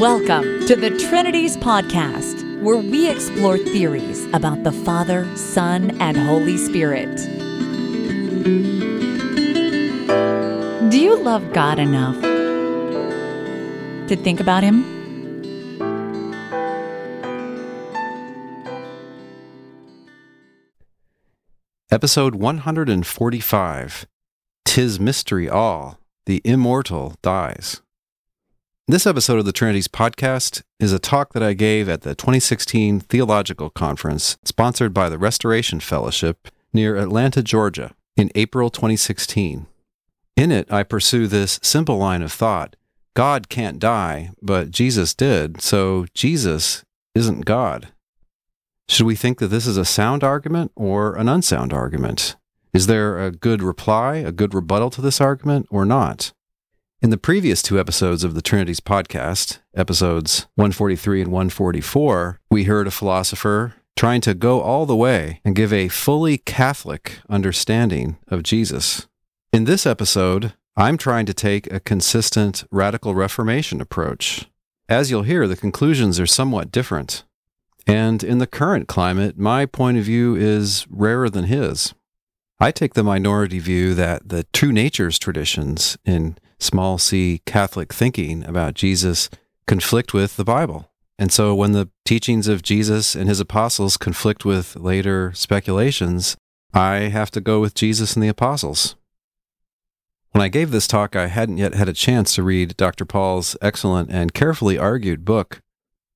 Welcome to the Trinities Podcast, where we explore theories about the Father, Son, and Holy Spirit. Do you love God enough to think about Him? Episode 145 Tis Mystery All, the Immortal Dies. This episode of the Trinities podcast is a talk that I gave at the 2016 Theological Conference sponsored by the Restoration Fellowship near Atlanta, Georgia, in April 2016. In it, I pursue this simple line of thought God can't die, but Jesus did, so Jesus isn't God. Should we think that this is a sound argument or an unsound argument? Is there a good reply, a good rebuttal to this argument, or not? In the previous two episodes of the Trinities podcast, episodes 143 and 144, we heard a philosopher trying to go all the way and give a fully Catholic understanding of Jesus. In this episode, I'm trying to take a consistent radical Reformation approach. As you'll hear, the conclusions are somewhat different. And in the current climate, my point of view is rarer than his. I take the minority view that the two natures traditions in small c Catholic thinking about Jesus conflict with the Bible. And so when the teachings of Jesus and his apostles conflict with later speculations, I have to go with Jesus and the apostles. When I gave this talk, I hadn't yet had a chance to read Dr. Pawl's excellent and carefully argued book,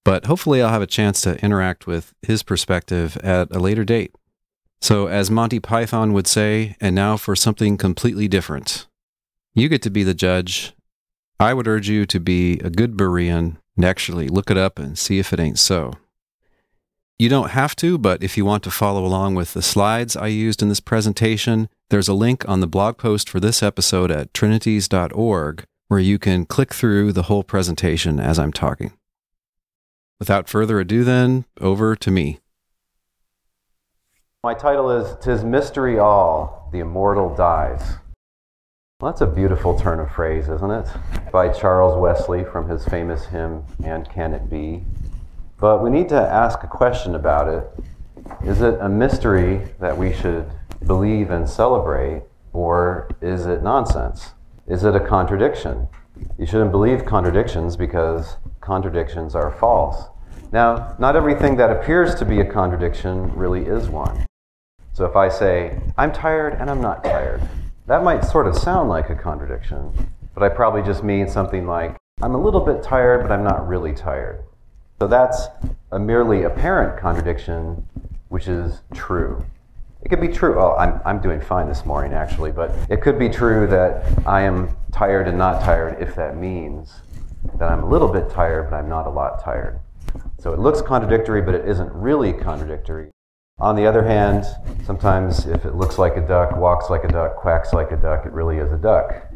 but hopefully I'll have a chance to interact with his perspective at a later date. So, as Monty Python would say, and now for something completely different. You get to be the judge. I would urge you to be a good Berean and actually look it up and see if it ain't so. You don't have to, but if you want to follow along with the slides I used in this presentation, there's a link on the blog post for this episode at trinities.org where you can click through the whole presentation as I'm talking. Without further ado, then, over to me. My title is Tis Mystery All, the Immortal Dies. Well, that's a beautiful turn of phrase, isn't it? By Charles Wesley from his famous hymn, And Can It Be? But we need to ask a question about it. Is it a mystery that we should believe and celebrate, or is it nonsense? Is it a contradiction? You shouldn't believe contradictions because contradictions are false. Now, not everything that appears to be a contradiction really is one. So if I say, I'm tired and I'm not tired, that might sort of sound like a contradiction, but I probably just mean something like, I'm a little bit tired, but I'm not really tired. So that's a merely apparent contradiction, which is true. It could be true. Well, I'm, I'm doing fine this morning, actually, but it could be true that I am tired and not tired if that means that I'm a little bit tired, but I'm not a lot tired. So it looks contradictory, but it isn't really contradictory. On the other hand, sometimes if it looks like a duck, walks like a duck, quacks like a duck, it really is a duck.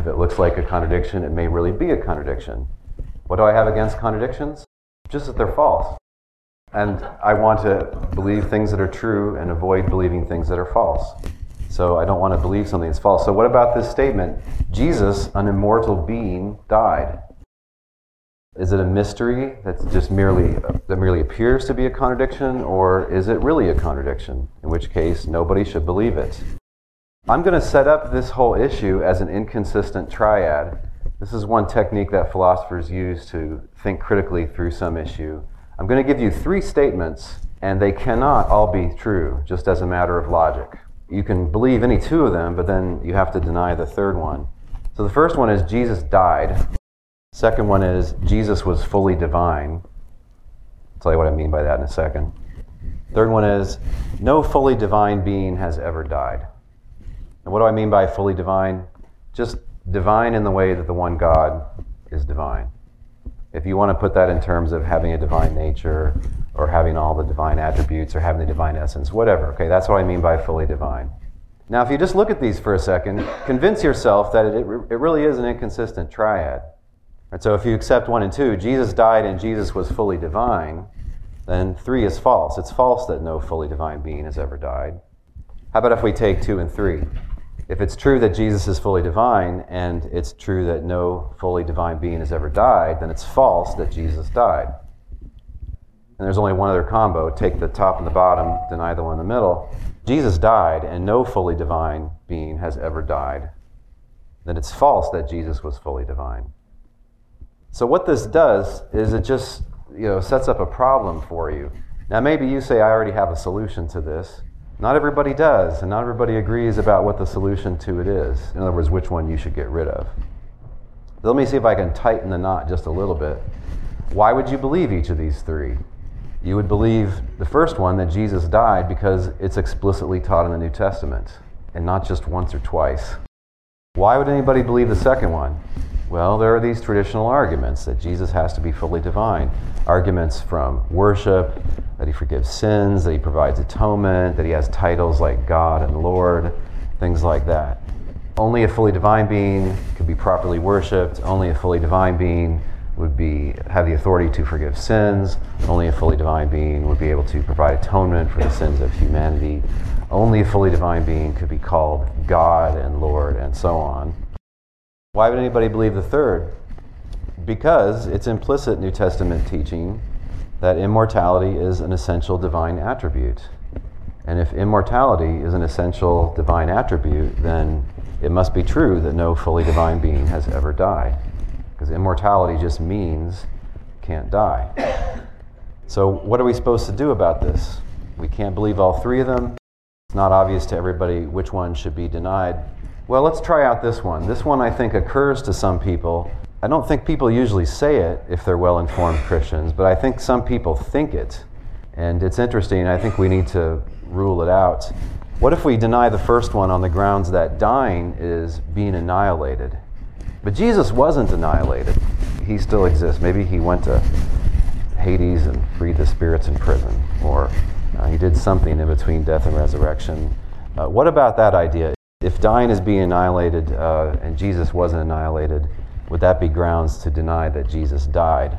If it looks like a contradiction, it may really be a contradiction. What do I have against contradictions? Just that they're false. And I want to believe things that are true and avoid believing things that are false. So I don't want to believe something that's false. So, what about this statement? Jesus, an immortal being, died. Is it a mystery that's just merely that merely appears to be a contradiction, or is it really a contradiction? In which case, nobody should believe it. I'm going to set up this whole issue as an inconsistent triad. This is one technique that philosophers use to think critically through some issue. I'm going to give you three statements, and they cannot all be true, just as a matter of logic. You can believe any two of them, but then you have to deny the third one. So the first one is Jesus died. Second one is Jesus was fully divine. I'll tell you what I mean by that in a second. Third one is no fully divine being has ever died. And what do I mean by fully divine? Just divine in the way that the one God is divine. If you want to put that in terms of having a divine nature or having all the divine attributes or having the divine essence, whatever, okay, that's what I mean by fully divine. Now, if you just look at these for a second, convince yourself that it, it really is an inconsistent triad. And so if you accept one and two, Jesus died and Jesus was fully divine, then three is false. It's false that no fully divine being has ever died. How about if we take two and three? If it's true that Jesus is fully divine and it's true that no fully divine being has ever died, then it's false that Jesus died. And there's only one other combo take the top and the bottom, deny the one in the middle. Jesus died and no fully divine being has ever died. Then it's false that Jesus was fully divine. So what this does is it just you know sets up a problem for you. Now maybe you say I already have a solution to this. Not everybody does, and not everybody agrees about what the solution to it is. In other words, which one you should get rid of. Let me see if I can tighten the knot just a little bit. Why would you believe each of these three? You would believe the first one that Jesus died because it's explicitly taught in the New Testament, and not just once or twice. Why would anybody believe the second one? Well, there are these traditional arguments that Jesus has to be fully divine. Arguments from worship, that he forgives sins, that he provides atonement, that he has titles like God and Lord, things like that. Only a fully divine being could be properly worshiped. Only a fully divine being would be have the authority to forgive sins. Only a fully divine being would be able to provide atonement for the sins of humanity. Only a fully divine being could be called God and Lord and so on. Why would anybody believe the third? Because it's implicit New Testament teaching that immortality is an essential divine attribute. And if immortality is an essential divine attribute, then it must be true that no fully divine being has ever died. Because immortality just means can't die. So, what are we supposed to do about this? We can't believe all three of them. It's not obvious to everybody which one should be denied. Well, let's try out this one. This one I think occurs to some people I don't think people usually say it if they're well informed Christians, but I think some people think it. And it's interesting. I think we need to rule it out. What if we deny the first one on the grounds that dying is being annihilated? But Jesus wasn't annihilated, he still exists. Maybe he went to Hades and freed the spirits in prison, or uh, he did something in between death and resurrection. Uh, what about that idea? If dying is being annihilated uh, and Jesus wasn't annihilated, would that be grounds to deny that Jesus died?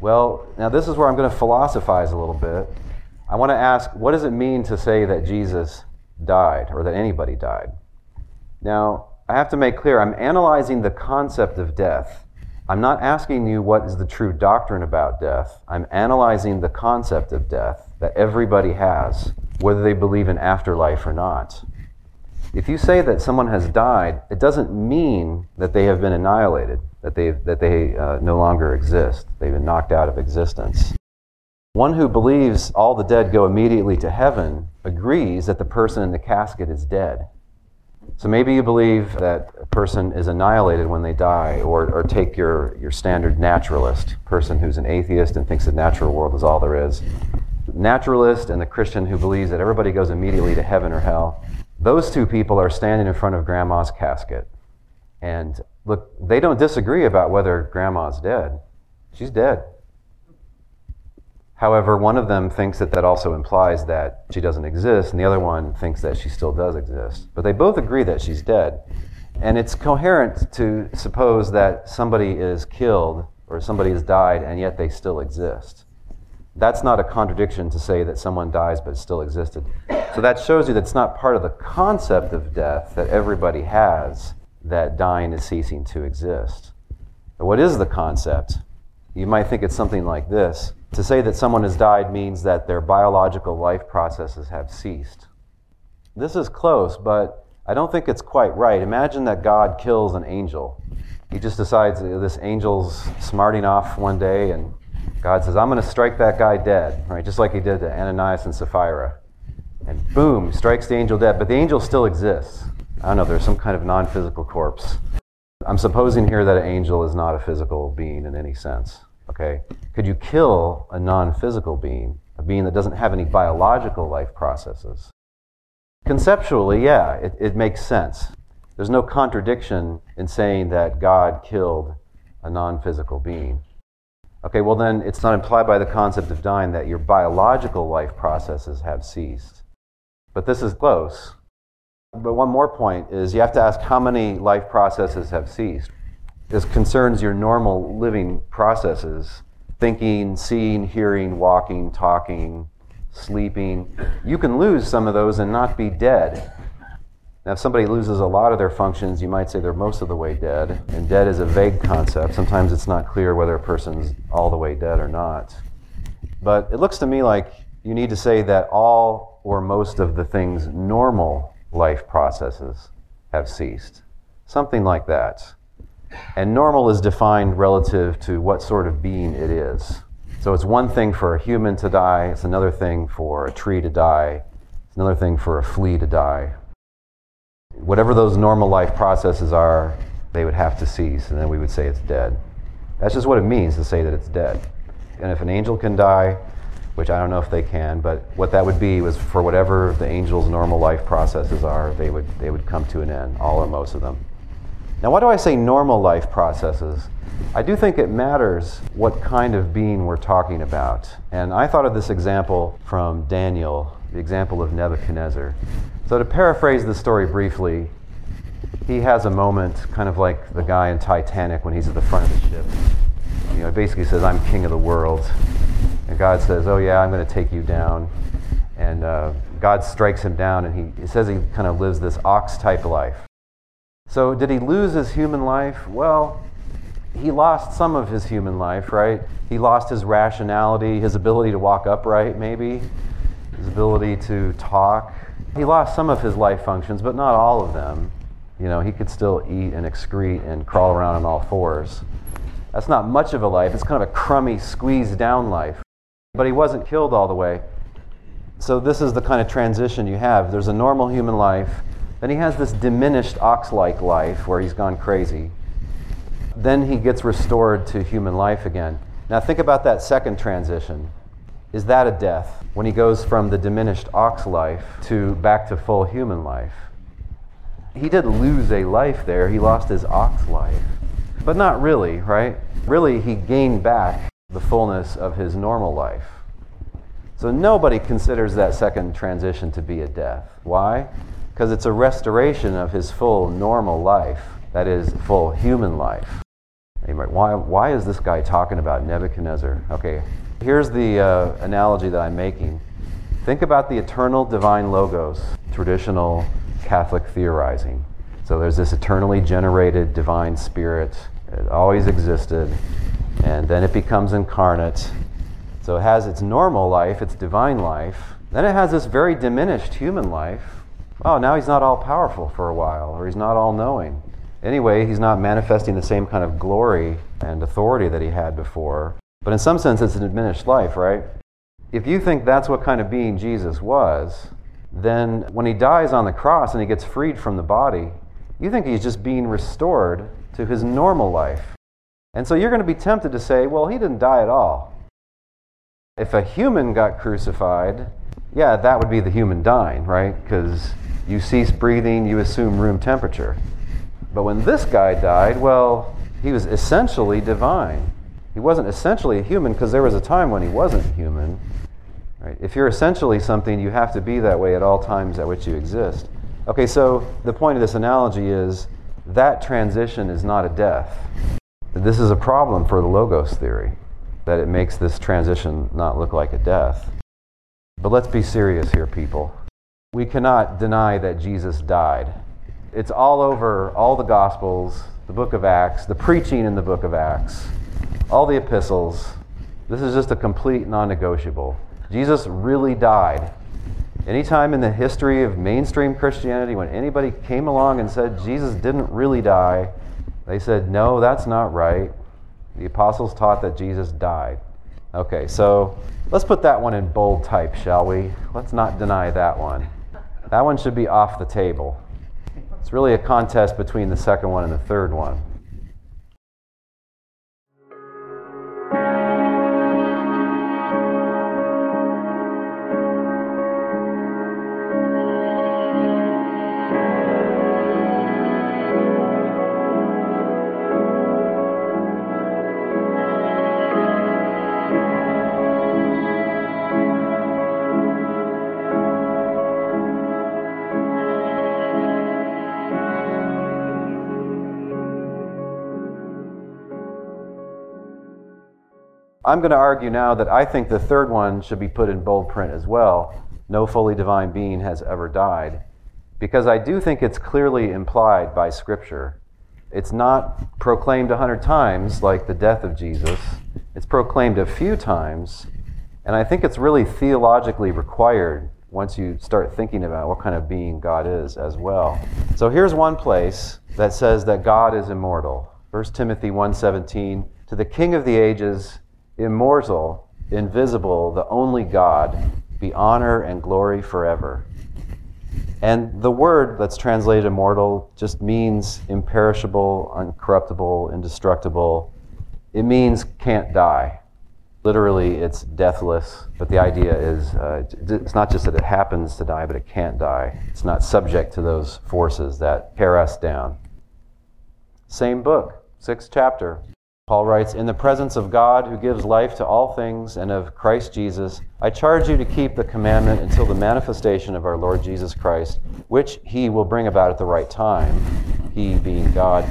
Well, now this is where I'm going to philosophize a little bit. I want to ask what does it mean to say that Jesus died or that anybody died? Now, I have to make clear I'm analyzing the concept of death. I'm not asking you what is the true doctrine about death. I'm analyzing the concept of death that everybody has, whether they believe in afterlife or not. If you say that someone has died, it doesn't mean that they have been annihilated, that they, that they uh, no longer exist. They've been knocked out of existence. One who believes all the dead go immediately to heaven agrees that the person in the casket is dead. So maybe you believe that a person is annihilated when they die, or, or take your, your standard naturalist, person who's an atheist and thinks the natural world is all there is. Naturalist and the Christian who believes that everybody goes immediately to heaven or hell. Those two people are standing in front of grandma's casket. And look, they don't disagree about whether grandma's dead. She's dead. However, one of them thinks that that also implies that she doesn't exist, and the other one thinks that she still does exist. But they both agree that she's dead. And it's coherent to suppose that somebody is killed or somebody has died and yet they still exist that's not a contradiction to say that someone dies but still existed. So that shows you that it's not part of the concept of death that everybody has that dying is ceasing to exist. But what is the concept? You might think it's something like this. To say that someone has died means that their biological life processes have ceased. This is close, but I don't think it's quite right. Imagine that God kills an angel. He just decides this angel's smarting off one day and God says, I'm going to strike that guy dead, right? Just like he did to Ananias and Sapphira. And boom, strikes the angel dead. But the angel still exists. I don't know, there's some kind of non physical corpse. I'm supposing here that an angel is not a physical being in any sense. Okay? Could you kill a non physical being, a being that doesn't have any biological life processes? Conceptually, yeah, it, it makes sense. There's no contradiction in saying that God killed a non physical being. Okay, well, then it's not implied by the concept of dying that your biological life processes have ceased. But this is close. But one more point is you have to ask how many life processes have ceased. This concerns your normal living processes thinking, seeing, hearing, walking, talking, sleeping. You can lose some of those and not be dead. Now, if somebody loses a lot of their functions, you might say they're most of the way dead. And dead is a vague concept. Sometimes it's not clear whether a person's all the way dead or not. But it looks to me like you need to say that all or most of the thing's normal life processes have ceased. Something like that. And normal is defined relative to what sort of being it is. So it's one thing for a human to die, it's another thing for a tree to die, it's another thing for a flea to die, whatever those normal life processes are, they would have to cease, and then we would say it's dead. That's just what it means to say that it's dead. And if an angel can die, which I don't know if they can, but what that would be was for whatever the angel's normal life processes are, they would, they would come to an end, all or most of them. Now, why do I say normal life processes? I do think it matters what kind of being we're talking about. And I thought of this example from Daniel, the example of Nebuchadnezzar. So, to paraphrase the story briefly, he has a moment kind of like the guy in Titanic when he's at the front of the ship. You know, he basically says, I'm king of the world. And God says, Oh, yeah, I'm going to take you down. And uh, God strikes him down, and he, he says he kind of lives this ox type life. So, did he lose his human life? Well, he lost some of his human life, right? He lost his rationality, his ability to walk upright, maybe, his ability to talk. He lost some of his life functions, but not all of them. You know, he could still eat and excrete and crawl around on all fours. That's not much of a life. It's kind of a crummy, squeezed down life. But he wasn't killed all the way. So, this is the kind of transition you have. There's a normal human life, then he has this diminished ox like life where he's gone crazy. Then he gets restored to human life again. Now, think about that second transition. Is that a death when he goes from the diminished ox life to back to full human life? He did lose a life there. He lost his ox life. But not really, right? Really, he gained back the fullness of his normal life. So nobody considers that second transition to be a death. Why? Because it's a restoration of his full normal life, that is, full human life. Why, why is this guy talking about Nebuchadnezzar? Okay, Here's the uh, analogy that I'm making. Think about the eternal divine logos, traditional Catholic theorizing. So there's this eternally generated divine spirit. It always existed. And then it becomes incarnate. So it has its normal life, its divine life. Then it has this very diminished human life. Oh, now he's not all powerful for a while, or he's not all knowing. Anyway, he's not manifesting the same kind of glory and authority that he had before. But in some sense, it's a diminished life, right? If you think that's what kind of being Jesus was, then when he dies on the cross and he gets freed from the body, you think he's just being restored to his normal life. And so you're going to be tempted to say, well, he didn't die at all. If a human got crucified, yeah, that would be the human dying, right? Because you cease breathing, you assume room temperature. But when this guy died, well, he was essentially divine. He wasn't essentially a human because there was a time when he wasn't human. Right? If you're essentially something, you have to be that way at all times at which you exist. Okay, so the point of this analogy is that transition is not a death. This is a problem for the Logos theory, that it makes this transition not look like a death. But let's be serious here, people. We cannot deny that Jesus died. It's all over all the Gospels, the book of Acts, the preaching in the book of Acts all the epistles, this is just a complete non negotiable. Jesus really died. Anytime in the history of mainstream Christianity, when anybody came along and said Jesus didn't really die, they said, no, that's not right. The apostles taught that Jesus died. Okay, so let's put that one in bold type, shall we? Let's not deny that one. That one should be off the table. It's really a contest between the second one and the third one. I'm going to argue now that I think the third one should be put in bold print as well. No fully divine being has ever died. because I do think it's clearly implied by Scripture. It's not proclaimed a hundred times like the death of Jesus, it's proclaimed a few times, and I think it's really theologically required once you start thinking about what kind of being God is as well. So here's one place that says that God is immortal. 1 Timothy 1:17, to the King of the ages, immortal, invisible, the only God, be honor and glory forever. And the word that's translated immortal just means imperishable, uncorruptible, indestructible. It means can't die. Literally, it's deathless, but the idea is uh, it's not just that it happens to die, but it can't die. It's not subject to those forces that tear us down. Same book, sixth chapter. Paul writes, In the presence of God who gives life to all things and of Christ Jesus, I charge you to keep the commandment until the manifestation of our Lord Jesus Christ, which he will bring about at the right time, he being God.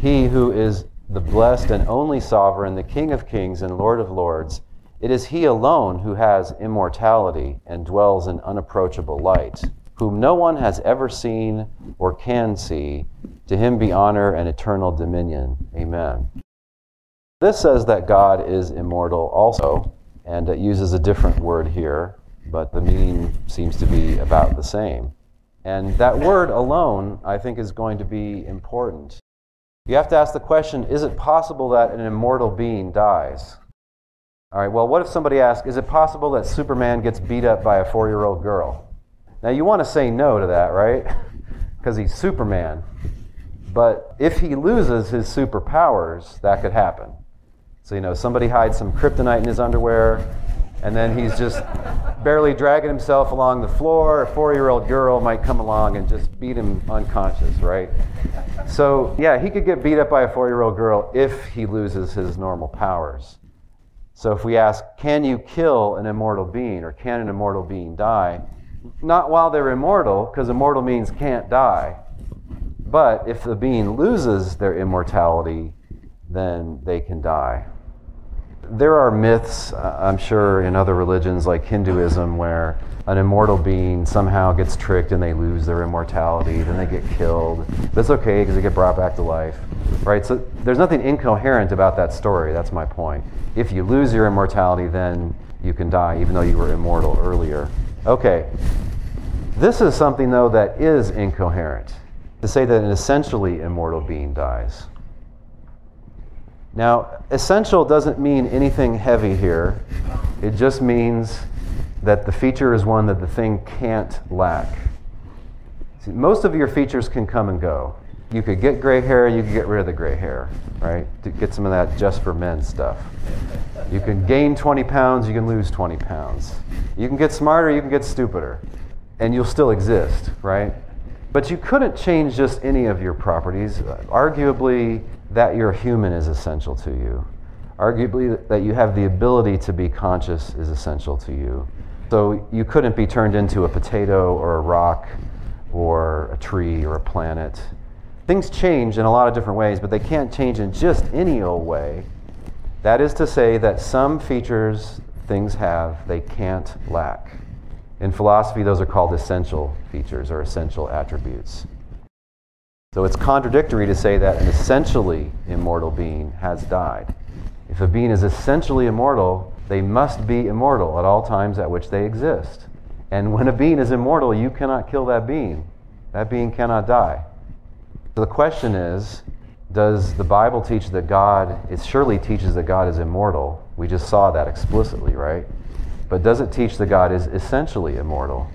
He who is the blessed and only sovereign, the King of kings and Lord of lords. It is he alone who has immortality and dwells in unapproachable light, whom no one has ever seen or can see. To him be honor and eternal dominion. Amen. This says that God is immortal also, and it uses a different word here, but the meaning seems to be about the same. And that word alone, I think, is going to be important. You have to ask the question is it possible that an immortal being dies? All right, well, what if somebody asks, is it possible that Superman gets beat up by a four year old girl? Now, you want to say no to that, right? Because he's Superman. But if he loses his superpowers, that could happen. So, you know, somebody hides some kryptonite in his underwear, and then he's just barely dragging himself along the floor. A four year old girl might come along and just beat him unconscious, right? So, yeah, he could get beat up by a four year old girl if he loses his normal powers. So, if we ask, can you kill an immortal being or can an immortal being die? Not while they're immortal, because immortal means can't die. But if the being loses their immortality, then they can die. There are myths, uh, I'm sure, in other religions like Hinduism where an immortal being somehow gets tricked and they lose their immortality, then they get killed. That's okay because they get brought back to life, right? So there's nothing incoherent about that story. That's my point. If you lose your immortality, then you can die, even though you were immortal earlier. Okay. This is something, though, that is incoherent to say that an essentially immortal being dies. Now, essential doesn't mean anything heavy here. It just means that the feature is one that the thing can't lack. See, most of your features can come and go. You could get gray hair, you could get rid of the gray hair, right? To get some of that just for men stuff. You can gain 20 pounds, you can lose 20 pounds. You can get smarter, you can get stupider, and you'll still exist, right? But you couldn't change just any of your properties. Arguably, that you're human is essential to you. Arguably, that you have the ability to be conscious is essential to you. So you couldn't be turned into a potato or a rock or a tree or a planet. Things change in a lot of different ways, but they can't change in just any old way. That is to say, that some features things have they can't lack. In philosophy, those are called essential features or essential attributes. So it's contradictory to say that an essentially immortal being has died. If a being is essentially immortal, they must be immortal at all times at which they exist. And when a being is immortal, you cannot kill that being. That being cannot die. So the question is does the Bible teach that God, it surely teaches that God is immortal. We just saw that explicitly, right? But does it teach that God is essentially immortal?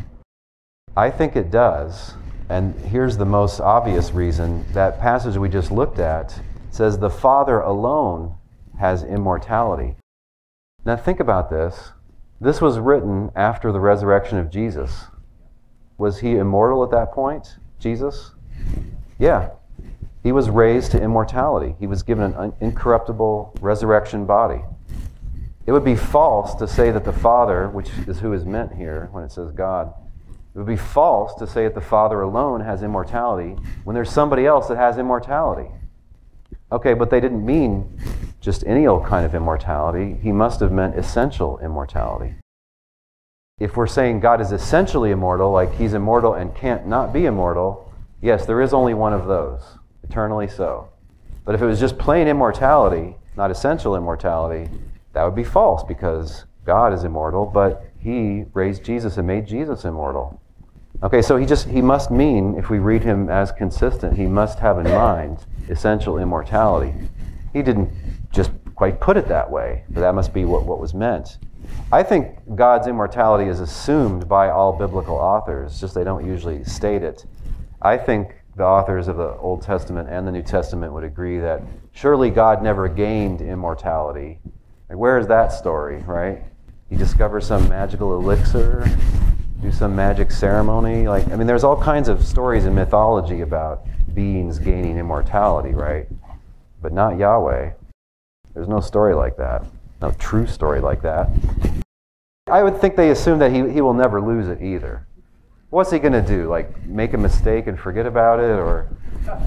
I think it does. And here's the most obvious reason that passage we just looked at says the Father alone has immortality. Now, think about this. This was written after the resurrection of Jesus. Was he immortal at that point, Jesus? Yeah. He was raised to immortality. He was given an incorruptible resurrection body. It would be false to say that the Father, which is who is meant here when it says God, it would be false to say that the Father alone has immortality when there's somebody else that has immortality. Okay, but they didn't mean just any old kind of immortality. He must have meant essential immortality. if we're saying God is essentially immortal, like he's immortal and can't not be immortal, yes, there is only one of those, eternally so. But if it was just plain immortality, not essential immortality, that would be false because God is immortal, but he raised Jesus and made Jesus immortal. Okay, so he just he must mean, if we read him as consistent, he must have in mind essential immortality. He didn't just quite put it that way, but that must be what, what was meant. I think God's immortality is assumed by all biblical authors, just they don't usually state it. I think the authors of the Old Testament and the New Testament would agree that surely God never gained immortality. Like, where is that story, right? He discovers some magical elixir, do some magic ceremony. Like, I mean, there's all kinds of stories in mythology about beings gaining immortality, right? But not Yahweh. There's no story like that no true story like that. I would think they assume that he, he will never lose it either. What's he going to do? Like make a mistake and forget about it or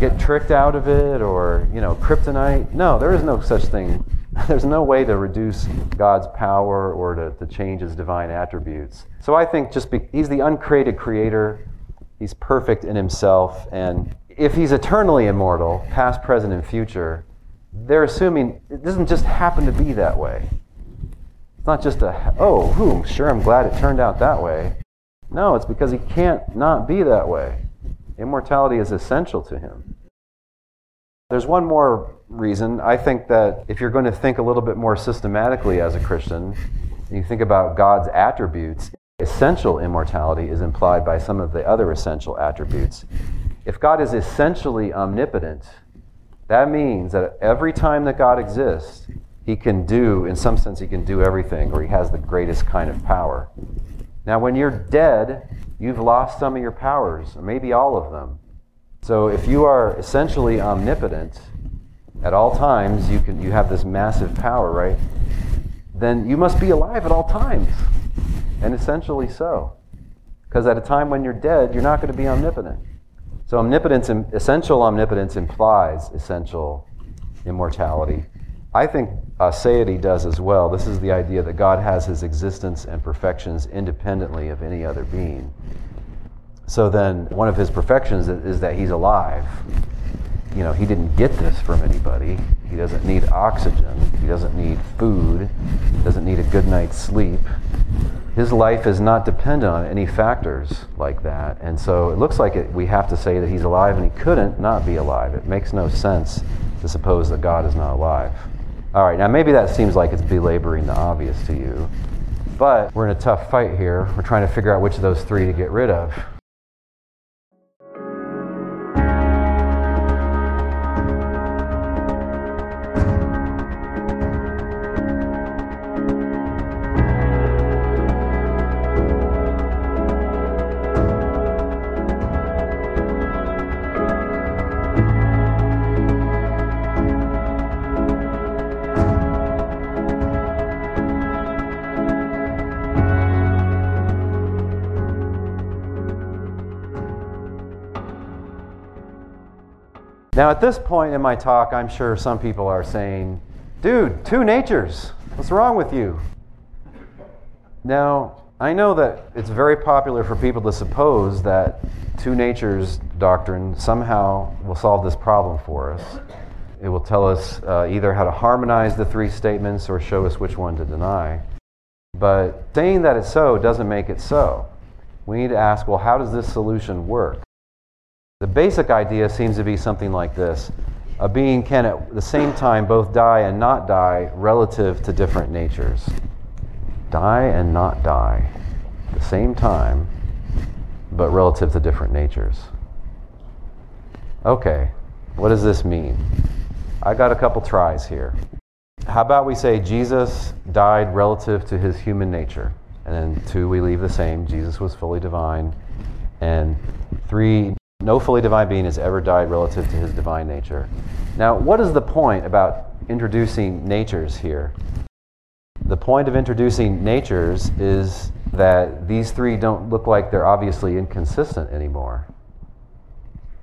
get tricked out of it or, you know, kryptonite? No, there is no such thing. There's no way to reduce God's power or to, to change his divine attributes. So I think just be, he's the uncreated creator. He's perfect in himself. And if he's eternally immortal, past, present, and future, they're assuming it doesn't just happen to be that way. It's not just a, oh, whom, sure, I'm glad it turned out that way. No, it's because he can't not be that way. Immortality is essential to him. There's one more reason. I think that if you're going to think a little bit more systematically as a Christian, you think about God's attributes, essential immortality is implied by some of the other essential attributes. If God is essentially omnipotent, that means that every time that God exists, he can do, in some sense, he can do everything, or he has the greatest kind of power. Now, when you're dead, you've lost some of your powers, maybe all of them. So if you are essentially omnipotent, at all times you can you have this massive power, right? Then you must be alive at all times. And essentially so. Because at a time when you're dead, you're not going to be omnipotent. So omnipotence, essential omnipotence implies essential immortality. I think uh, aseity does as well. This is the idea that God has his existence and perfections independently of any other being. So then, one of his perfections is that he's alive. You know, he didn't get this from anybody. He doesn't need oxygen. He doesn't need food. He doesn't need a good night's sleep his life is not dependent on any factors like that. And so it looks like it, we have to say that he's alive and he couldn't not be alive. It makes no sense to suppose that God is not alive. All right, now maybe that seems like it's belaboring the obvious to you, but we're in a tough fight here. We're trying to figure out which of those three to get rid of. Now, at this point in my talk, I'm sure some people are saying, dude, two natures. What's wrong with you? Now, I know that it's very popular for people to suppose that two natures doctrine somehow will solve this problem for us. It will tell us uh, either how to harmonize the three statements or show us which one to deny. But saying that it's so doesn't make it so. We need to ask well, how does this solution work? The basic idea seems to be something like this a being can at the same time both die and not die relative to different natures. Die and not die. At the same time, but relative to different natures. Okay, what does this mean? I got a couple tries here. How about we say Jesus died relative to his human nature? And then two, we leave the same. Jesus was fully divine. And three, no fully divine being has ever died relative to his divine nature. Now, what is the point about introducing natures here? The point of introducing natures is that these three don't look like they're obviously inconsistent anymore.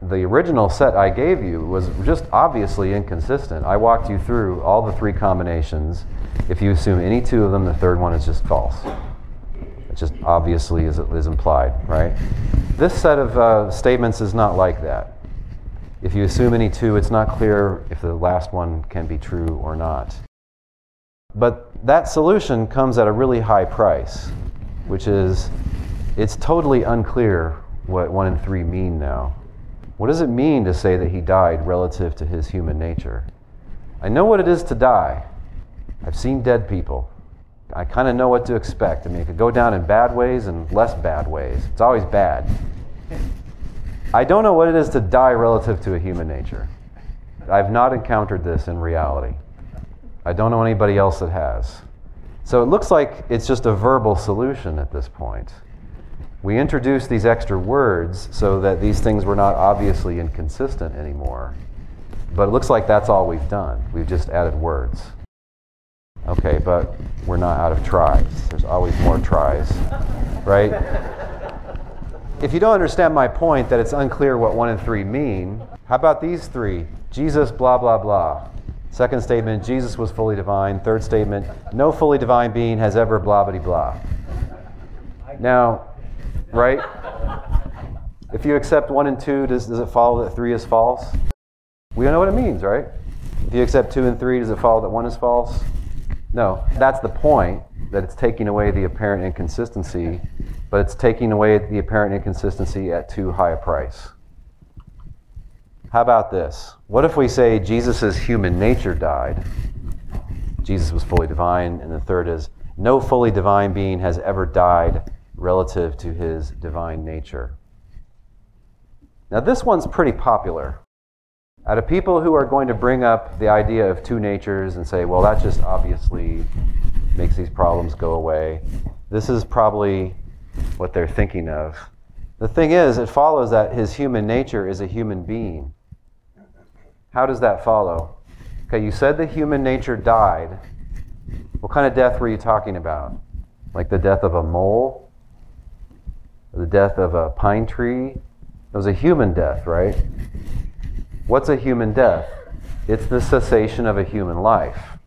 The original set I gave you was just obviously inconsistent. I walked you through all the three combinations. If you assume any two of them, the third one is just false. Just obviously is, is implied, right? This set of uh, statements is not like that. If you assume any two, it's not clear if the last one can be true or not. But that solution comes at a really high price, which is it's totally unclear what one and three mean now. What does it mean to say that he died relative to his human nature? I know what it is to die. I've seen dead people. I kind of know what to expect. I mean, it could go down in bad ways and less bad ways. It's always bad. I don't know what it is to die relative to a human nature. I've not encountered this in reality. I don't know anybody else that has. So it looks like it's just a verbal solution at this point. We introduced these extra words so that these things were not obviously inconsistent anymore. But it looks like that's all we've done. We've just added words. Okay, but we're not out of tries. There's always more tries, right? If you don't understand my point that it's unclear what one and three mean, how about these three? Jesus, blah, blah, blah. Second statement, Jesus was fully divine. Third statement, no fully divine being has ever blah, blah, blah. Now, right? If you accept one and two, does, does it follow that three is false? We don't know what it means, right? If you accept two and three, does it follow that one is false? No. That's the point, that it's taking away the apparent inconsistency, but it's taking away the apparent inconsistency at too high a price. How about this? What if we say Jesus' human nature died? Jesus was fully divine. And the third is no fully divine being has ever died relative to his divine nature. Now, this one's pretty popular. Out of people who are going to bring up the idea of two natures and say, well, that just obviously makes these problems go away, this is probably what they're thinking of. The thing is, it follows that his human nature is a human being. How does that follow? Okay, you said the human nature died. What kind of death were you talking about? Like the death of a mole? The death of a pine tree? It was a human death, right? What's a human death? It's the cessation of a human life.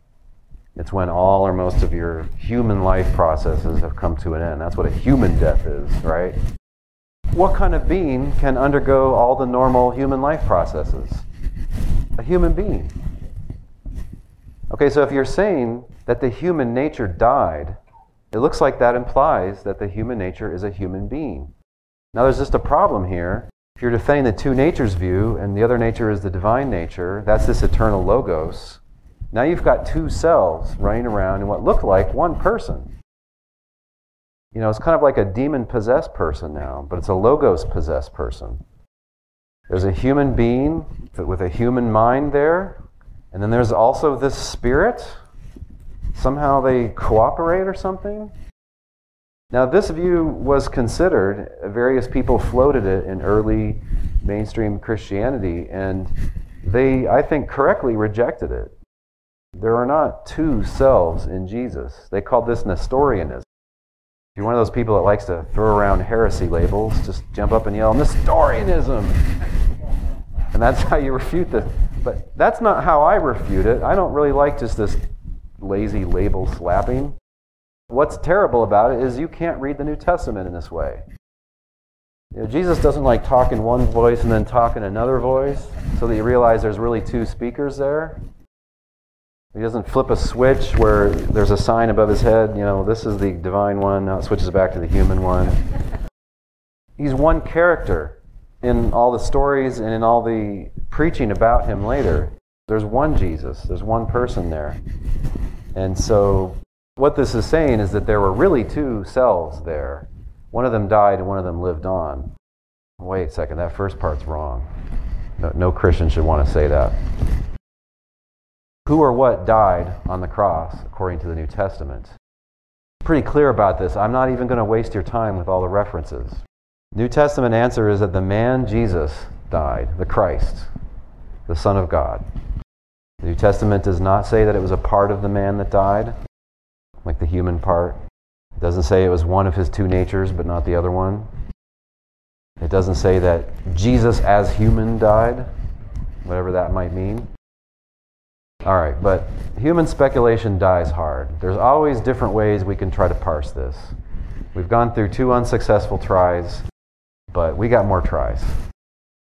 It's when all or most of your human life processes have come to an end. That's what a human death is, right? What kind of being can undergo all the normal human life processes? A human being. Okay, so if you're saying that the human nature died, it looks like that implies that the human nature is a human being. Now, there's just a problem here. If you're defending the two natures view and the other nature is the divine nature, that's this eternal logos. Now you've got two selves running around in what look like one person. You know, it's kind of like a demon possessed person now, but it's a logos possessed person. There's a human being with a human mind there, and then there's also this spirit. Somehow they cooperate or something. Now, this view was considered, various people floated it in early mainstream Christianity, and they, I think, correctly rejected it. There are not two selves in Jesus. They called this Nestorianism. If you're one of those people that likes to throw around heresy labels, just jump up and yell, Nestorianism! And that's how you refute this. But that's not how I refute it. I don't really like just this lazy label slapping. What's terrible about it is you can't read the New Testament in this way. You know, Jesus doesn't like talk in one voice and then talk in another voice so that you realize there's really two speakers there. He doesn't flip a switch where there's a sign above his head, you know, this is the divine one, now it switches back to the human one. He's one character in all the stories and in all the preaching about him later. There's one Jesus, there's one person there. And so, what this is saying is that there were really two selves there. One of them died and one of them lived on. Wait a second, that first part's wrong. No, no Christian should want to say that who or what died on the cross according to the New Testament. Pretty clear about this. I'm not even going to waste your time with all the references. New Testament answer is that the man Jesus died, the Christ, the Son of God. The New Testament does not say that it was a part of the man that died, like the human part. It doesn't say it was one of his two natures, but not the other one. It doesn't say that Jesus as human died, whatever that might mean. All right, but human speculation dies hard. There's always different ways we can try to parse this. We've gone through two unsuccessful tries, but we got more tries.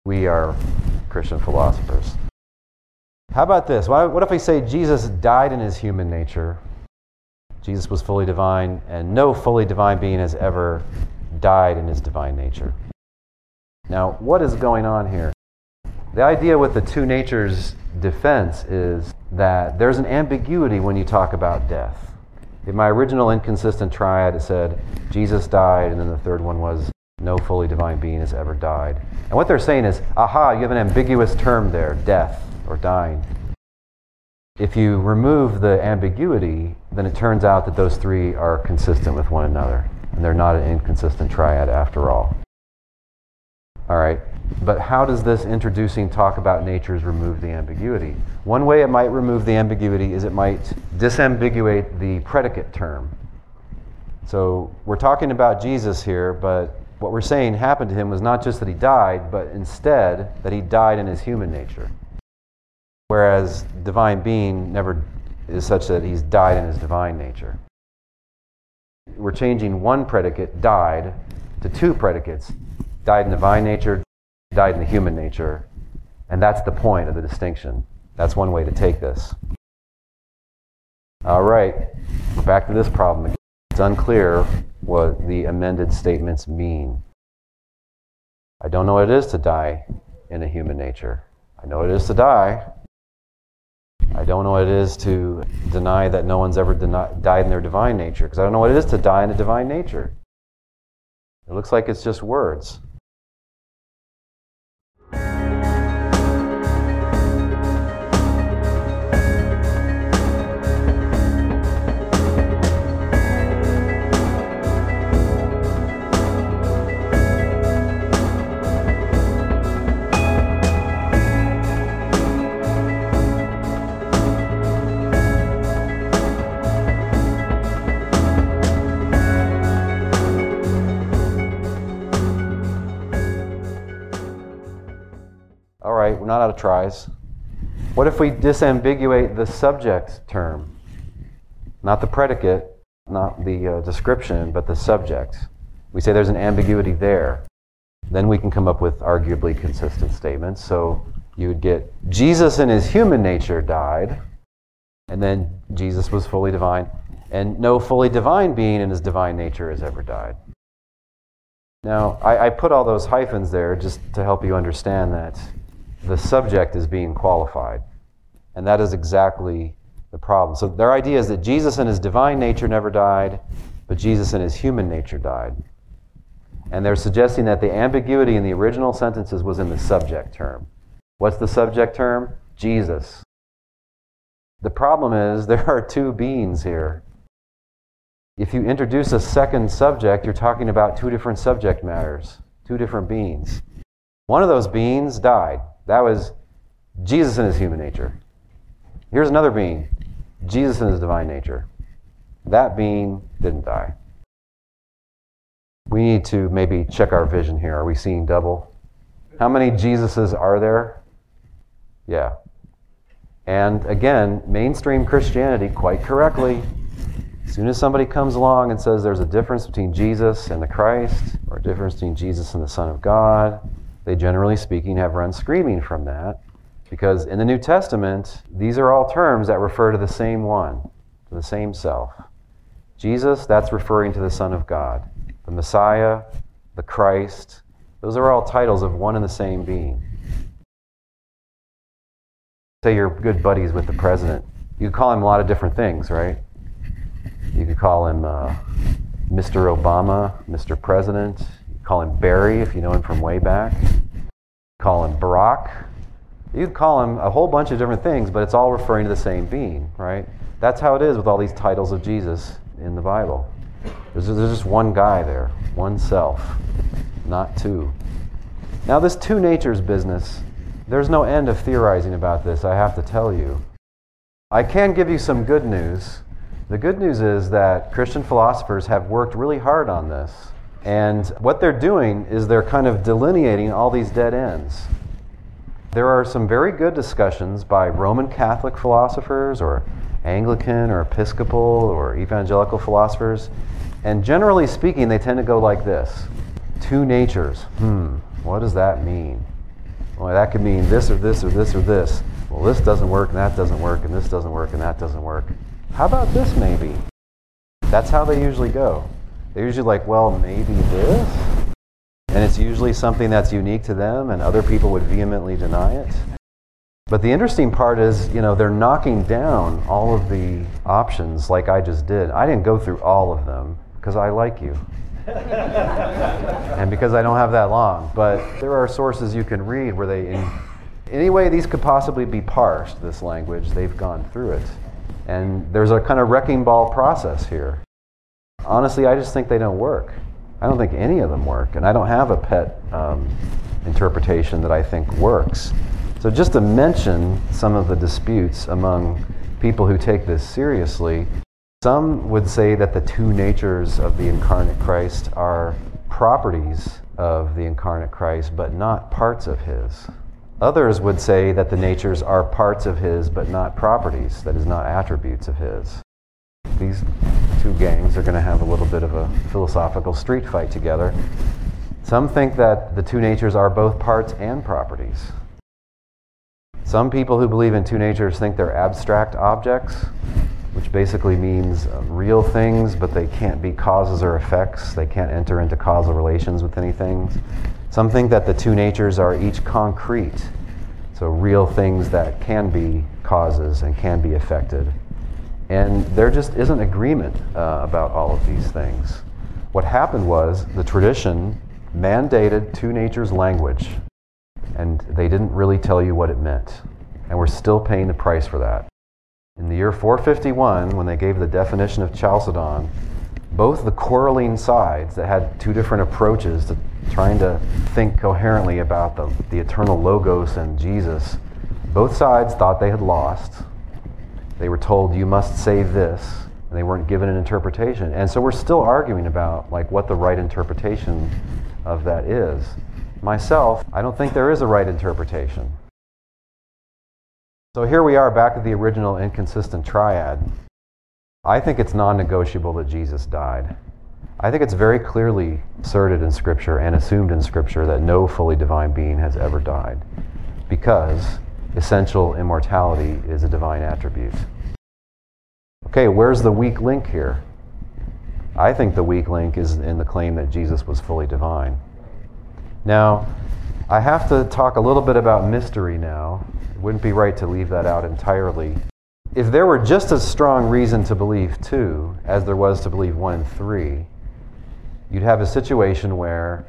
We are Christian philosophers. How about this? What if we say Jesus died in his human nature? Jesus was fully divine, and no fully divine being has ever died in his divine nature. Now, what is going on here? The idea with the two natures defense is that there's an ambiguity when you talk about death. In my original inconsistent triad, it said Jesus died, and then the third one was no fully divine being has ever died. And what they're saying is, aha, you have an ambiguous term there, death or dying. If you remove the ambiguity, then it turns out that those three are consistent with one another, and they're not an inconsistent triad after all. All right, but how does this introducing talk about natures remove the ambiguity? One way it might remove the ambiguity is it might disambiguate the predicate term. So we're talking about Jesus here, but what we're saying happened to him was not just that he died, but instead that he died in his human nature. Whereas divine being never is such that he's died in his divine nature. We're changing one predicate, died, to two predicates, died in divine nature, died in the human nature. And that's the point of the distinction. That's one way to take this. All right, we're back to this problem again. It's unclear what the amended statements mean. I don't know what it is to die in a human nature. I know what it is to die. I don't know what it is to deny that no one's ever deni- died in their divine nature, because I don't know what it is to die in a divine nature. It looks like it's just words. Tries. What if we disambiguate the subject term? Not the predicate, not the uh, description, but the subject. We say there's an ambiguity there. Then we can come up with arguably consistent statements. So you would get Jesus in his human nature died, and then Jesus was fully divine, and no fully divine being in his divine nature has ever died. Now, I, I put all those hyphens there just to help you understand that the subject is being qualified. And that is exactly the problem. So their idea is that Jesus in his divine nature never died, but Jesus in his human nature died. And they're suggesting that the ambiguity in the original sentences was in the subject term. What's the subject term? Jesus. The problem is there are two beings here. If you introduce a second subject, you're talking about two different subject matters, two different beings. One of those beings died. That was Jesus in his human nature. Here's another being Jesus in his divine nature. That being didn't die. We need to maybe check our vision here. Are we seeing double? How many Jesuses are there? Yeah. And again, mainstream Christianity, quite correctly, as soon as somebody comes along and says there's a difference between Jesus and the Christ, or a difference between Jesus and the Son of God, they generally speaking have run screaming from that because in the New Testament, these are all terms that refer to the same one, to the same self. Jesus, that's referring to the Son of God. The Messiah, the Christ, those are all titles of one and the same being. Say you're good buddies with the president. You could call him a lot of different things, right? You could call him uh, Mr. Obama, Mr. President. Call him Barry if you know him from way back. Call him Barack. You call him a whole bunch of different things, but it's all referring to the same being, right? That's how it is with all these titles of Jesus in the Bible. There's, there's just one guy there, one self, not two. Now, this two natures business, there's no end of theorizing about this, I have to tell you. I can give you some good news. The good news is that Christian philosophers have worked really hard on this. And what they're doing is they're kind of delineating all these dead ends. There are some very good discussions by Roman Catholic philosophers or Anglican or Episcopal or evangelical philosophers, And generally speaking, they tend to go like this Two natures. Hmm, what does that mean? Well, that could mean this or this or this or this. Well, this doesn't work and that doesn't work and this doesn't work and that doesn't work. How about this maybe? That's how they usually go. They're usually like, well, maybe this? And it's usually something that's unique to them and other people would vehemently deny it. But the interesting part is, you know, they're knocking down all of the options like I just did. I didn't go through all of them because I like you. and because I don't have that long. But there are sources you can read where they, in any way these could possibly be parsed, this language, they've gone through it. And there's a kind of wrecking ball process here. Honestly, I just think they don't work. I don't think any of them work. And I don't have a pet um, interpretation that I think works. So, just to mention some of the disputes among people who take this seriously, some would say that the two natures of the incarnate Christ are properties of the incarnate Christ, but not parts of his. Others would say that the natures are parts of his, but not properties, that is, not attributes of his. These two gangs are going to have a little bit of a philosophical street fight together. Some think that the two natures are both parts and properties. Some people who believe in two natures think they're abstract objects, which basically means real things, but they can't be causes or effects. They can't enter into causal relations with anything. Some think that the two natures are each concrete, so real things that can be causes and can be affected. And there just isn't agreement uh, about all of these things. What happened was the tradition mandated two natures language, and they didn't really tell you what it meant. And we're still paying the price for that. In the year 451, when they gave the definition of Chalcedon, both the quarreling sides that had two different approaches to trying to think coherently about the, the eternal Logos and Jesus, both sides thought they had lost. They were told, you must say this, and they weren't given an interpretation. And so we're still arguing about like what the right interpretation of that is. Myself, I don't think there is a right interpretation. So here we are back at the original inconsistent triad. I think it's non negotiable that Jesus died. I think it's very clearly asserted in Scripture and assumed in Scripture that no fully divine being has ever died because essential immortality is a divine attribute. Okay, where's the weak link here? I think the weak link is in the claim that Jesus was fully divine. Now, I have to talk a little bit about mystery now it wouldn't be right to leave that out entirely. If there were just as strong reason to believe two as there was to believe one and three, you'd have a situation where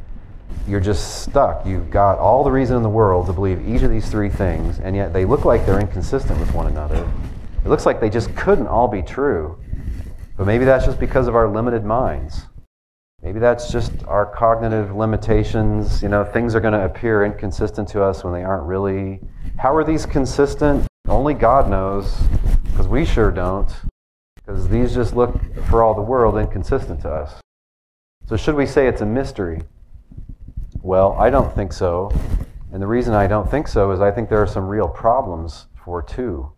you're just stuck. You've got all the reason in the world to believe each of these three things, and yet they look like they're inconsistent with one another. It looks like they just couldn't all be true. But maybe that's just because of our limited minds. Maybe that's just our cognitive limitations. You know, things are going to appear inconsistent to us when they aren't really. How are these consistent? Only God knows, because we sure don't. Because these just look, for all the world, inconsistent to us. So, should we say it's a mystery? Well, I don't think so. And the reason I don't think so is I think there are some real problems for two.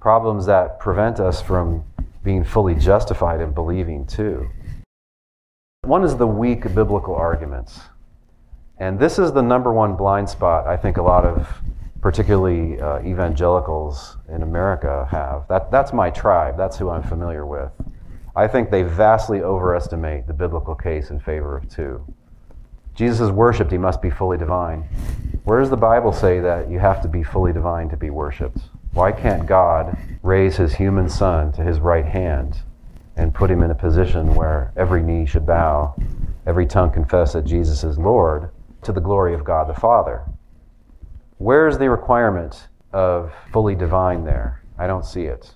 Problems that prevent us from being fully justified in believing two. One is the weak biblical arguments. And this is the number one blind spot I think a lot of particularly uh, evangelicals in America have. That, that's my tribe, that's who I'm familiar with. I think they vastly overestimate the biblical case in favor of two. Jesus is worshiped, he must be fully divine. Where does the Bible say that you have to be fully divine to be worshiped? Why can't God raise his human son to his right hand and put him in a position where every knee should bow, every tongue confess that Jesus is Lord, to the glory of God the Father. Where's the requirement of fully divine there? I don't see it.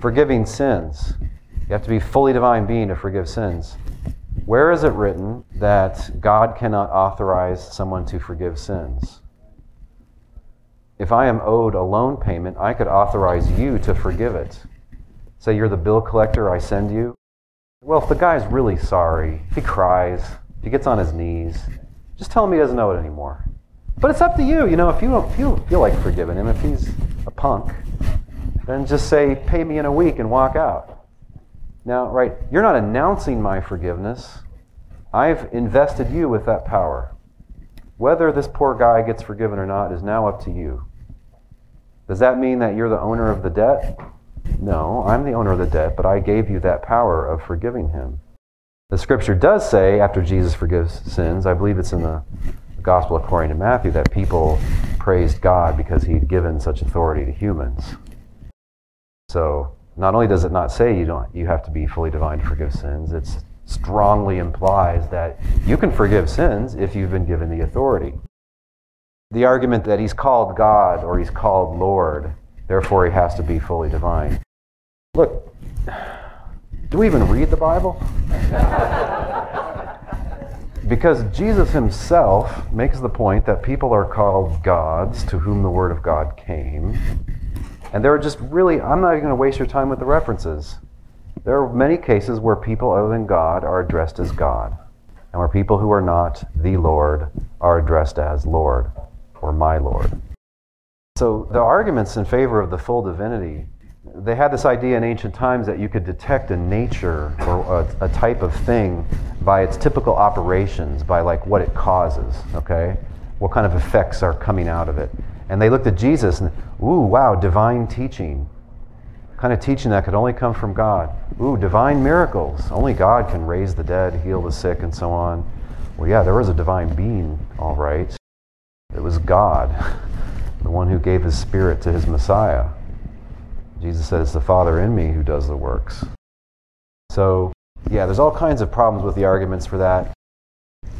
Forgiving sins. You have to be fully divine being to forgive sins. Where is it written that God cannot authorize someone to forgive sins? If I am owed a loan payment, I could authorize you to forgive it. Say you're the bill collector I send you. Well, if the guy's really sorry, if he cries, if he gets on his knees, just tell him he doesn't know it anymore. But it's up to you. You know, if you don't feel, feel like forgiving him, if he's a punk, then just say, pay me in a week and walk out. Now, right, you're not announcing my forgiveness. I've invested you with that power. Whether this poor guy gets forgiven or not is now up to you. Does that mean that you're the owner of the debt? No, I'm the owner of the debt, but I gave you that power of forgiving him. The scripture does say, after Jesus forgives sins, I believe it's in the Gospel according to Matthew, that people praised God because he'd given such authority to humans. So, not only does it not say you don't you have to be fully divine to forgive sins, it strongly implies that you can forgive sins if you've been given the authority. The argument that he's called God or he's called Lord, therefore he has to be fully divine. Look, do we even read the Bible? because Jesus himself makes the point that people are called gods to whom the Word of God came. And there are just really, I'm not even going to waste your time with the references. There are many cases where people other than God are addressed as God, and where people who are not the Lord are addressed as Lord or my Lord. So the arguments in favor of the full divinity they had this idea in ancient times that you could detect a nature or a, a, type of thing by its typical operations, by like what it causes, okay? What kind of effects are coming out of it. And they looked at Jesus and, ooh, wow, divine teaching. Kind of teaching that could only come from God. Ooh, divine miracles. Only God can raise the dead, heal the sick, and so on. Well, yeah, there was a divine being, all right. It was God, the one who gave his spirit to his Messiah. Jesus said, It's the Father in me who does the works. So, yeah, there's all kinds of problems with the arguments for that.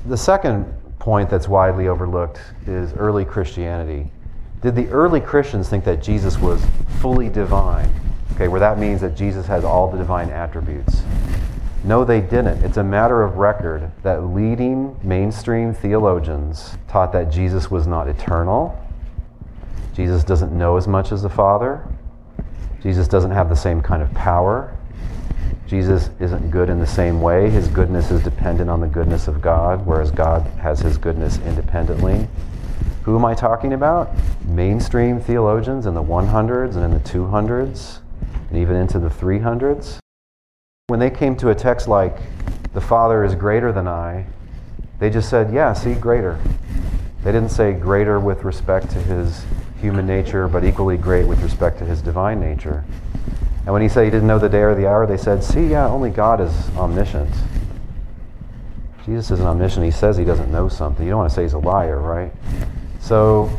The second point that's widely overlooked is early Christianity. Did the early Christians think that Jesus was fully divine? Okay, where that means that Jesus has all the divine attributes. No, they didn't. It's a matter of record that leading mainstream theologians taught that Jesus was not eternal. Jesus doesn't know as much as the Father. Jesus doesn't have the same kind of power. Jesus isn't good in the same way. His goodness is dependent on the goodness of God, whereas God has his goodness independently. Who am I talking about? Mainstream theologians in the 100s and in the 200s, and even into the 300s. When they came to a text like, the Father is greater than I, they just said, yeah, see, greater. They didn't say greater with respect to his human nature, but equally great with respect to his divine nature. And when he said he didn't know the day or the hour, they said, See, yeah, only God is omniscient. Jesus isn't omniscient. He says he doesn't know something. You don't want to say he's a liar, right? So,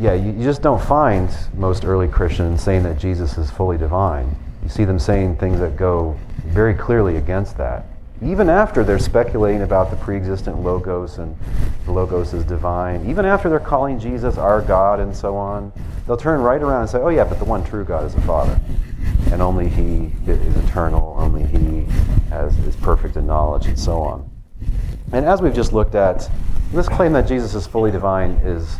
yeah, you, you just don't find most early Christians saying that Jesus is fully divine. You see them saying things that go very clearly against that even after they're speculating about the pre-existent logos and the logos is divine, even after they're calling Jesus our God and so on, they'll turn right around and say, "Oh yeah, but the one true God is the Father, and only He is eternal. Only He has, is perfect in knowledge, and so on." And as we've just looked at, this claim that Jesus is fully divine is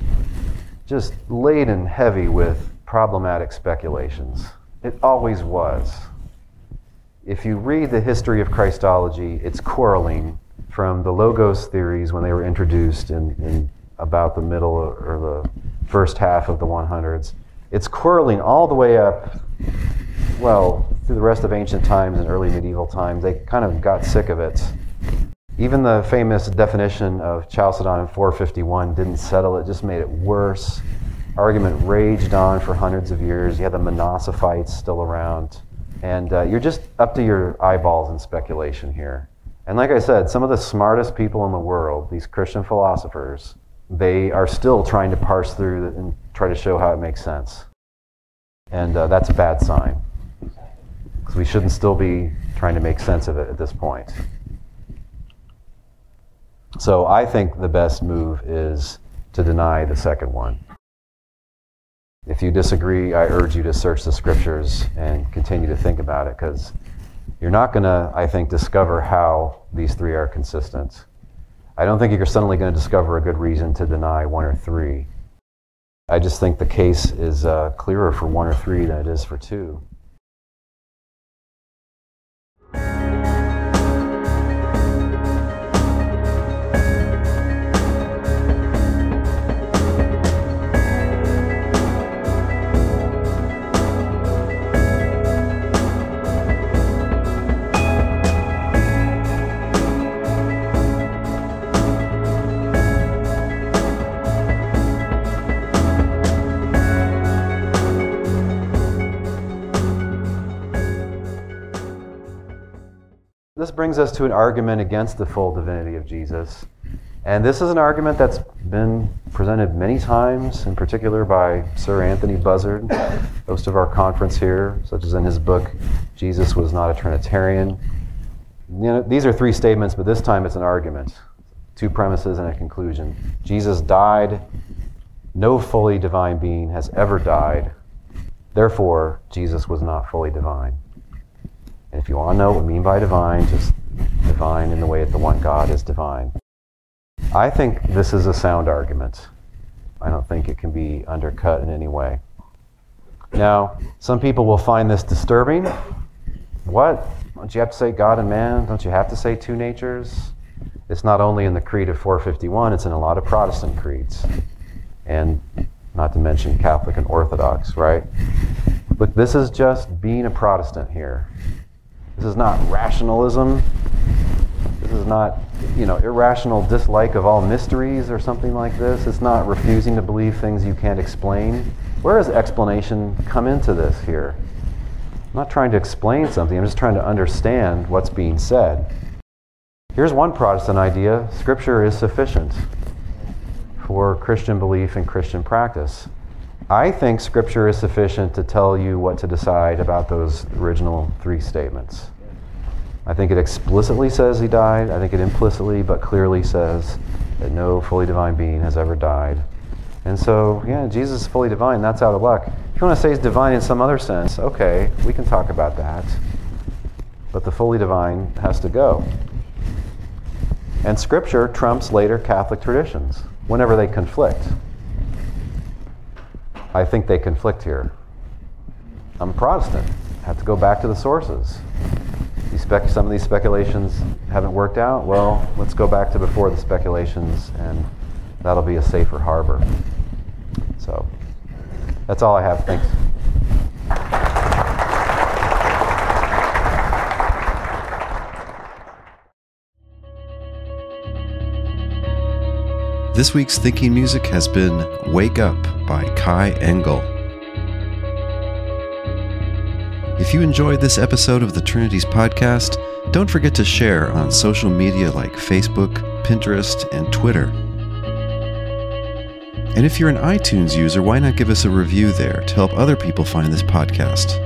just laden heavy with problematic speculations. It always was if you read the history of Christology, it's quarreling from the Logos theories when they were introduced in, in about the middle or the first half of the 100s. It's quarreling all the way up, well, through the rest of ancient times and early medieval times. They kind of got sick of it. Even the famous definition of Chalcedon in 451 didn't settle it, just made it worse. Argument raged on for hundreds of years. You had the Monophysites still around. And uh, you're just up to your eyeballs in speculation here. And like I said, some of the smartest people in the world, these Christian philosophers, they are still trying to parse through and try to show how it makes sense. And uh, that's a bad sign. Because we shouldn't still be trying to make sense of it at this point. So I think the best move is to deny the second one. If you disagree, I urge you to search the scriptures and continue to think about it because you're not going to, I think, discover how these three are consistent. I don't think you're suddenly going to discover a good reason to deny one or three. I just think the case is uh, clearer for one or three than it is for two. This brings us to an argument against the full divinity of Jesus. And this is an argument that's been presented many times, in particular by Sir Anthony Buzzard, host of our conference here, such as in his book, Jesus Was Not a Trinitarian. You know, these are three statements, but this time it's an argument. Two premises and a conclusion. Jesus died. No fully divine being has ever died. Therefore, Jesus was not fully divine. And if you want to know what we mean by divine, just divine in the way that the one God is divine. I think this is a sound argument. I don't think it can be undercut in any way. Now, some people will find this disturbing. What? Don't you have to say God and man? Don't you have to say two natures? It's not only in the Creed of 451, it's in a lot of Protestant creeds. And not to mention Catholic and Orthodox, right? Look, this is just being a Protestant here. This is not rationalism. This is not, you know, irrational dislike of all mysteries or something like this. It's not refusing to believe things you can't explain. Where does explanation come into this here? I'm not trying to explain something, I'm just trying to understand what's being said. Here's one Protestant idea Scripture is sufficient for Christian belief and Christian practice. I think Scripture is sufficient to tell you what to decide about those original three statements. I think it explicitly says he died. I think it implicitly but clearly says that no fully divine being has ever died. And so, yeah, Jesus is fully divine. That's out of luck. If you want to say he's divine in some other sense, okay, we can talk about that. But the fully divine has to go. And Scripture trumps later Catholic traditions whenever they conflict. I think they conflict here. I'm Protestant. I have to go back to the sources. Spec- some of these speculations haven't worked out. Well, let's go back to before the speculations, and that'll be a safer harbor. So that's all I have. Thanks. This week's thinking music has been Wake Up by Kai Engel. If you enjoyed this episode of the Trinities podcast, don't forget to share on social media like Facebook, Pinterest, and Twitter. And if you're an iTunes user, why not give us a review there to help other people find this podcast?